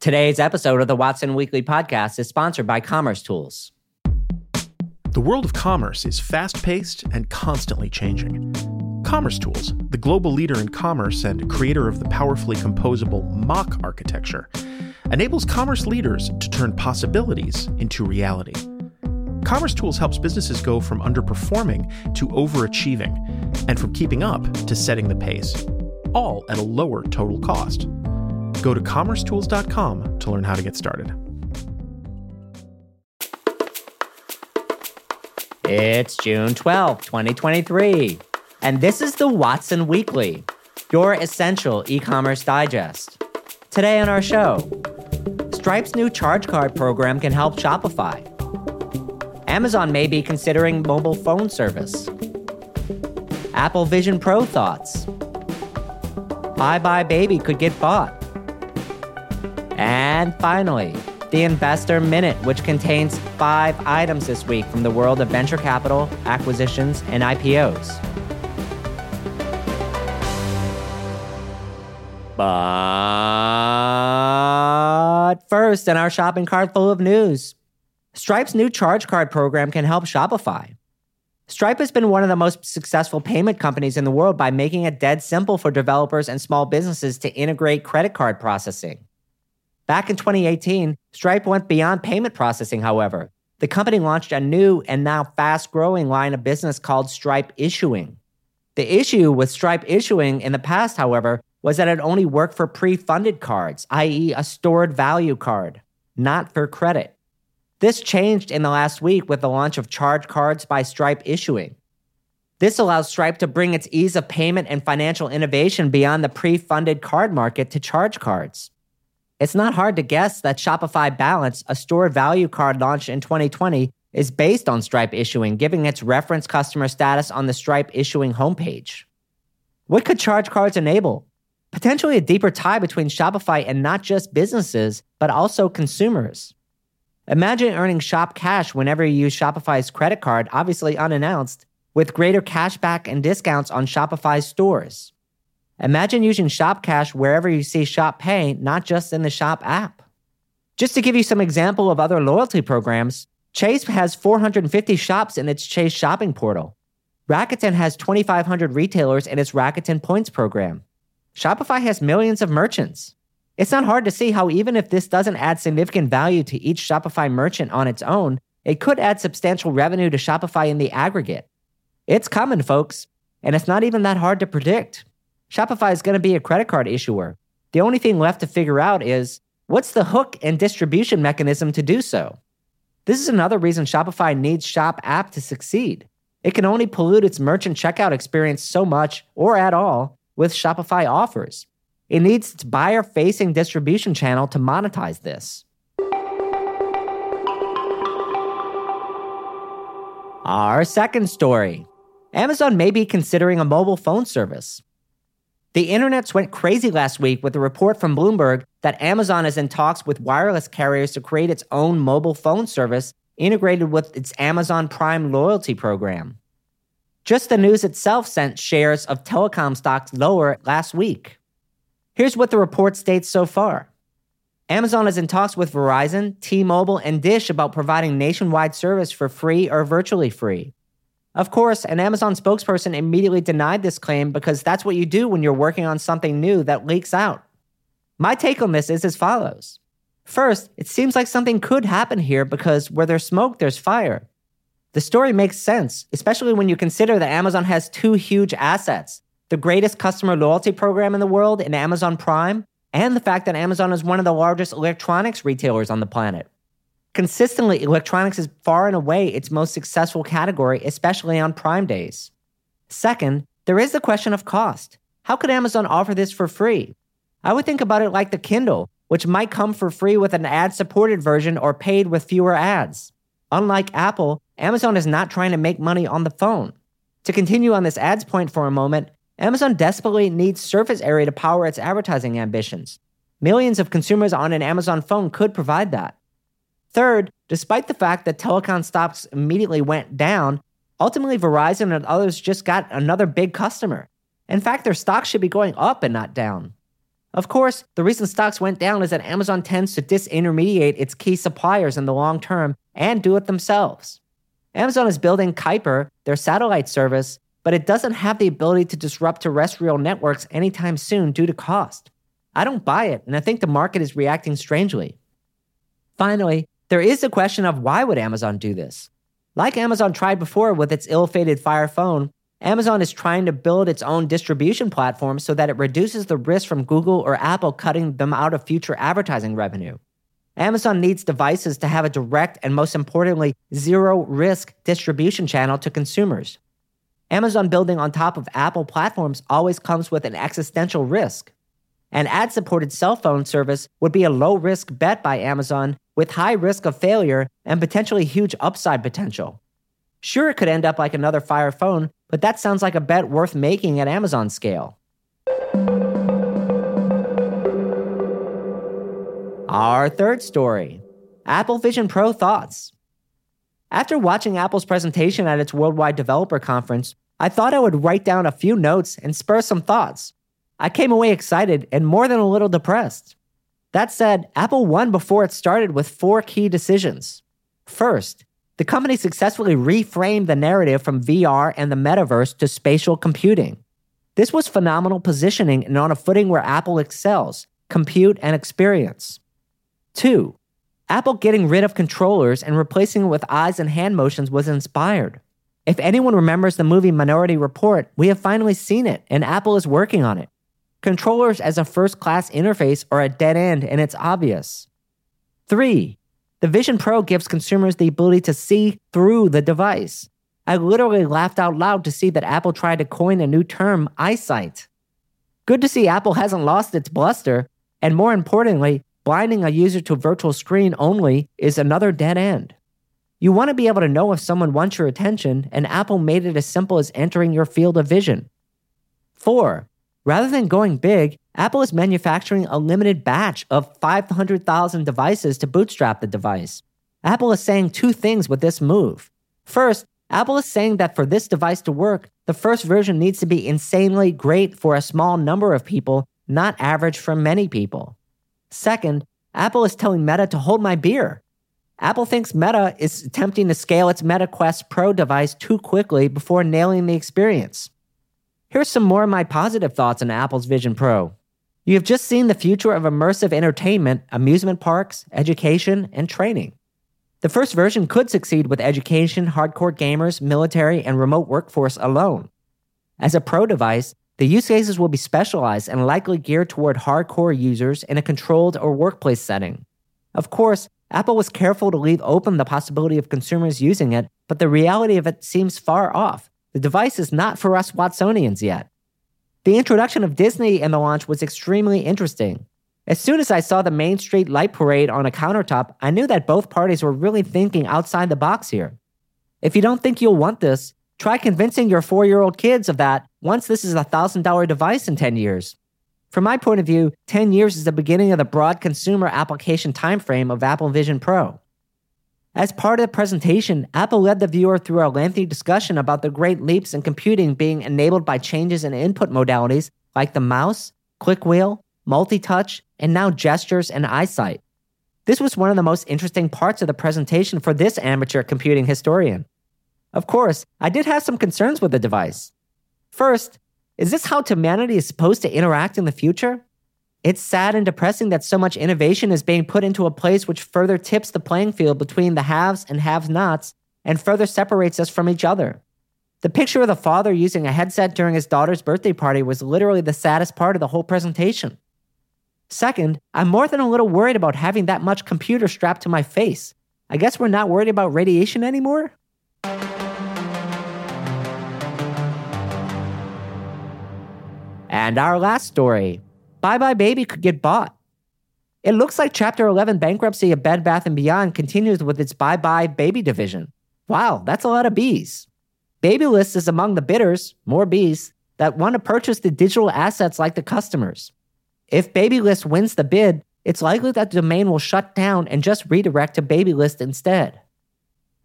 Today's episode of the Watson Weekly Podcast is sponsored by Commerce Tools. The world of commerce is fast paced and constantly changing. Commerce Tools, the global leader in commerce and creator of the powerfully composable MACH architecture, enables commerce leaders to turn possibilities into reality. Commerce Tools helps businesses go from underperforming to overachieving, and from keeping up to setting the pace, all at a lower total cost. Go to commercetools.com to learn how to get started. It's June 12, 2023, and this is the Watson Weekly, your essential e commerce digest. Today on our show, Stripe's new charge card program can help Shopify. Amazon may be considering mobile phone service. Apple Vision Pro thoughts. Buy Buy Baby could get bought. And finally, the Investor Minute, which contains five items this week from the world of venture capital, acquisitions, and IPOs. But first, in our shopping cart full of news, Stripe's new charge card program can help Shopify. Stripe has been one of the most successful payment companies in the world by making it dead simple for developers and small businesses to integrate credit card processing. Back in 2018, Stripe went beyond payment processing, however. The company launched a new and now fast growing line of business called Stripe Issuing. The issue with Stripe Issuing in the past, however, was that it only worked for pre funded cards, i.e., a stored value card, not for credit. This changed in the last week with the launch of Charge Cards by Stripe Issuing. This allows Stripe to bring its ease of payment and financial innovation beyond the pre funded card market to charge cards. It's not hard to guess that Shopify Balance, a stored value card launched in 2020, is based on Stripe issuing, giving its reference customer status on the Stripe issuing homepage. What could charge cards enable? Potentially a deeper tie between Shopify and not just businesses, but also consumers. Imagine earning Shop Cash whenever you use Shopify's credit card, obviously unannounced, with greater cashback and discounts on Shopify's stores. Imagine using Shop Cash wherever you see Shop Pay, not just in the Shop app. Just to give you some example of other loyalty programs, Chase has 450 shops in its Chase shopping portal. Rakuten has 2,500 retailers in its Rakuten Points program. Shopify has millions of merchants. It's not hard to see how, even if this doesn't add significant value to each Shopify merchant on its own, it could add substantial revenue to Shopify in the aggregate. It's coming, folks, and it's not even that hard to predict. Shopify is going to be a credit card issuer. The only thing left to figure out is what's the hook and distribution mechanism to do so? This is another reason Shopify needs Shop app to succeed. It can only pollute its merchant checkout experience so much or at all with Shopify offers. It needs its buyer facing distribution channel to monetize this. Our second story Amazon may be considering a mobile phone service. The internets went crazy last week with a report from Bloomberg that Amazon is in talks with wireless carriers to create its own mobile phone service integrated with its Amazon Prime loyalty program. Just the news itself sent shares of telecom stocks lower last week. Here's what the report states so far Amazon is in talks with Verizon, T Mobile, and Dish about providing nationwide service for free or virtually free. Of course, an Amazon spokesperson immediately denied this claim because that's what you do when you're working on something new that leaks out. My take on this is as follows. First, it seems like something could happen here because where there's smoke, there's fire. The story makes sense, especially when you consider that Amazon has two huge assets the greatest customer loyalty program in the world in Amazon Prime, and the fact that Amazon is one of the largest electronics retailers on the planet. Consistently, electronics is far and away its most successful category, especially on Prime days. Second, there is the question of cost. How could Amazon offer this for free? I would think about it like the Kindle, which might come for free with an ad supported version or paid with fewer ads. Unlike Apple, Amazon is not trying to make money on the phone. To continue on this ads point for a moment, Amazon desperately needs surface area to power its advertising ambitions. Millions of consumers on an Amazon phone could provide that. Third, despite the fact that telecom stocks immediately went down, ultimately Verizon and others just got another big customer. In fact, their stocks should be going up and not down. Of course, the reason stocks went down is that Amazon tends to disintermediate its key suppliers in the long term and do it themselves. Amazon is building Kuiper, their satellite service, but it doesn't have the ability to disrupt terrestrial networks anytime soon due to cost. I don't buy it, and I think the market is reacting strangely. Finally, there is the question of why would Amazon do this? Like Amazon tried before with its ill-fated Fire phone, Amazon is trying to build its own distribution platform so that it reduces the risk from Google or Apple cutting them out of future advertising revenue. Amazon needs devices to have a direct and, most importantly, zero risk distribution channel to consumers. Amazon building on top of Apple platforms always comes with an existential risk. An ad supported cell phone service would be a low risk bet by Amazon with high risk of failure and potentially huge upside potential. Sure, it could end up like another Fire phone, but that sounds like a bet worth making at Amazon scale. Our third story Apple Vision Pro thoughts. After watching Apple's presentation at its Worldwide Developer Conference, I thought I would write down a few notes and spur some thoughts. I came away excited and more than a little depressed. That said, Apple won before it started with four key decisions. First, the company successfully reframed the narrative from VR and the metaverse to spatial computing. This was phenomenal positioning and on a footing where Apple excels compute and experience. Two, Apple getting rid of controllers and replacing it with eyes and hand motions was inspired. If anyone remembers the movie Minority Report, we have finally seen it, and Apple is working on it. Controllers as a first class interface are a dead end, and it's obvious. Three, the Vision Pro gives consumers the ability to see through the device. I literally laughed out loud to see that Apple tried to coin a new term, eyesight. Good to see Apple hasn't lost its bluster, and more importantly, blinding a user to a virtual screen only is another dead end. You want to be able to know if someone wants your attention, and Apple made it as simple as entering your field of vision. 4. Rather than going big, Apple is manufacturing a limited batch of 500,000 devices to bootstrap the device. Apple is saying two things with this move. First, Apple is saying that for this device to work, the first version needs to be insanely great for a small number of people, not average for many people. Second, Apple is telling Meta to hold my beer. Apple thinks Meta is attempting to scale its Meta Quest Pro device too quickly before nailing the experience. Here's some more of my positive thoughts on Apple's Vision Pro. You have just seen the future of immersive entertainment, amusement parks, education, and training. The first version could succeed with education, hardcore gamers, military, and remote workforce alone. As a pro device, the use cases will be specialized and likely geared toward hardcore users in a controlled or workplace setting. Of course, Apple was careful to leave open the possibility of consumers using it, but the reality of it seems far off. The device is not for us Watsonians yet. The introduction of Disney in the launch was extremely interesting. As soon as I saw the Main Street light parade on a countertop, I knew that both parties were really thinking outside the box here. If you don't think you'll want this, try convincing your four year old kids of that once this is a $1,000 device in 10 years. From my point of view, 10 years is the beginning of the broad consumer application timeframe of Apple Vision Pro. As part of the presentation, Apple led the viewer through a lengthy discussion about the great leaps in computing being enabled by changes in input modalities like the mouse, click wheel, multi touch, and now gestures and eyesight. This was one of the most interesting parts of the presentation for this amateur computing historian. Of course, I did have some concerns with the device. First, is this how humanity is supposed to interact in the future? It's sad and depressing that so much innovation is being put into a place which further tips the playing field between the haves and have nots and further separates us from each other. The picture of the father using a headset during his daughter's birthday party was literally the saddest part of the whole presentation. Second, I'm more than a little worried about having that much computer strapped to my face. I guess we're not worried about radiation anymore? And our last story Buy Buy Baby could get bought. It looks like Chapter 11 bankruptcy of Bed Bath & Beyond continues with its Buy Buy Baby division. Wow, that's a lot of bees. Babylist is among the bidders, more bees, that want to purchase the digital assets like the customers. If Babylist wins the bid, it's likely that the domain will shut down and just redirect to Babylist instead.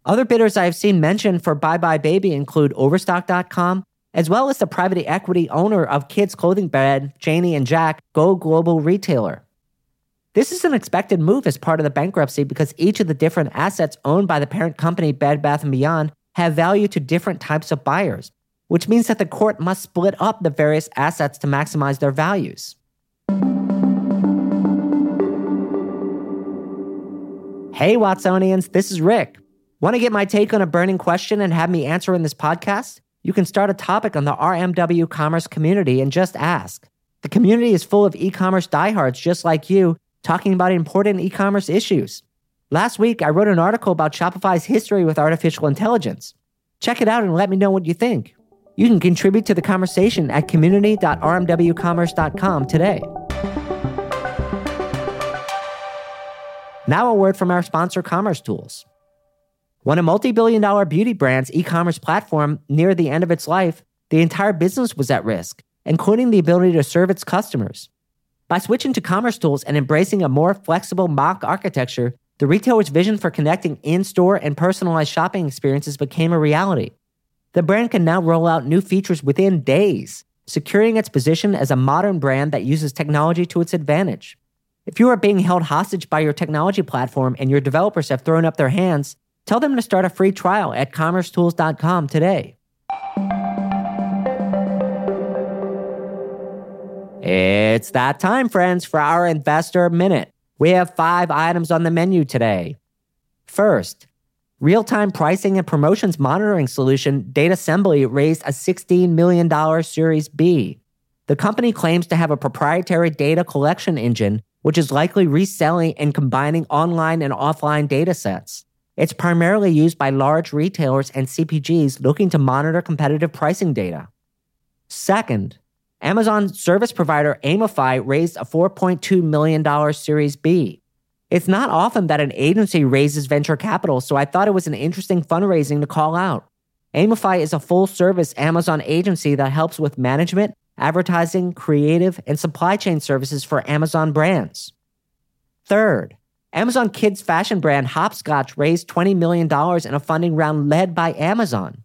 Other bidders I have seen mentioned for Buy Buy Baby include Overstock.com, as well as the private equity owner of kids' clothing brand Janie and Jack Go Global Retailer. This is an expected move as part of the bankruptcy because each of the different assets owned by the parent company Bed Bath & Beyond have value to different types of buyers, which means that the court must split up the various assets to maximize their values. Hey, Watsonians, this is Rick. Want to get my take on a burning question and have me answer in this podcast? You can start a topic on the RMW commerce community and just ask. The community is full of e commerce diehards just like you, talking about important e commerce issues. Last week, I wrote an article about Shopify's history with artificial intelligence. Check it out and let me know what you think. You can contribute to the conversation at community.rmwcommerce.com today. Now, a word from our sponsor, Commerce Tools. When a multi billion dollar beauty brand's e commerce platform neared the end of its life, the entire business was at risk, including the ability to serve its customers. By switching to Commerce Tools and embracing a more flexible MACH architecture, the retailer's vision for connecting in store and personalized shopping experiences became a reality. The brand can now roll out new features within days, securing its position as a modern brand that uses technology to its advantage. If you are being held hostage by your technology platform and your developers have thrown up their hands, tell them to start a free trial at commercetools.com today. It's that time, friends, for our investor minute. We have five items on the menu today. First, real time pricing and promotions monitoring solution Datasembly raised a $16 million Series B. The company claims to have a proprietary data collection engine which is likely reselling and combining online and offline data sets. It's primarily used by large retailers and CPGs looking to monitor competitive pricing data. Second, Amazon service provider Amify raised a $4.2 million Series B. It's not often that an agency raises venture capital, so I thought it was an interesting fundraising to call out. Amify is a full service Amazon agency that helps with management advertising, creative, and supply chain services for Amazon brands. Third, Amazon kids fashion brand Hopscotch raised $20 million in a funding round led by Amazon.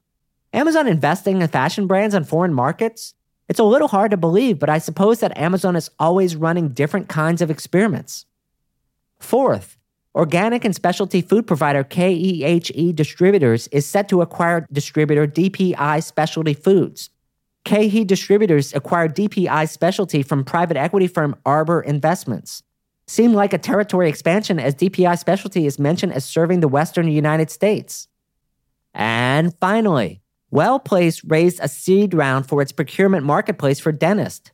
Amazon investing in fashion brands on foreign markets? It's a little hard to believe, but I suppose that Amazon is always running different kinds of experiments. Fourth, organic and specialty food provider KeHE Distributors is set to acquire distributor DPI Specialty Foods. KeHE Distributors acquired DPI Specialty from private equity firm Arbor Investments. Seemed like a territory expansion as DPI Specialty is mentioned as serving the western United States. And finally, Wellplace raised a seed round for its procurement marketplace for dentists.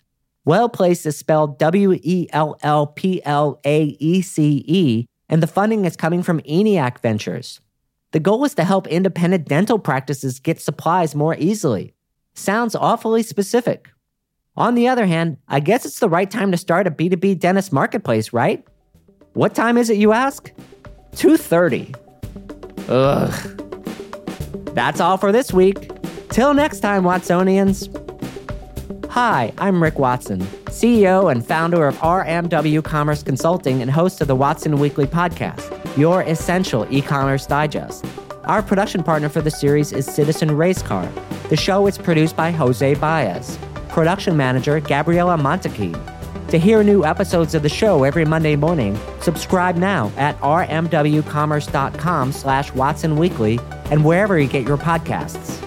Wellplace is spelled W E L L P L A E C E, and the funding is coming from ENIAC Ventures. The goal is to help independent dental practices get supplies more easily. Sounds awfully specific. On the other hand, I guess it's the right time to start a B2B dentist marketplace, right? What time is it, you ask? 2:30. Ugh. That's all for this week. Till next time, Watsonians. Hi, I'm Rick Watson, CEO and founder of RMW Commerce Consulting and host of the Watson Weekly podcast, your essential e-commerce digest. Our production partner for the series is Citizen Racecar. The show is produced by Jose Baez. Production manager Gabriela Montequin. To hear new episodes of the show every Monday morning, subscribe now at rmwcommerce.com slash Watson Weekly and wherever you get your podcasts.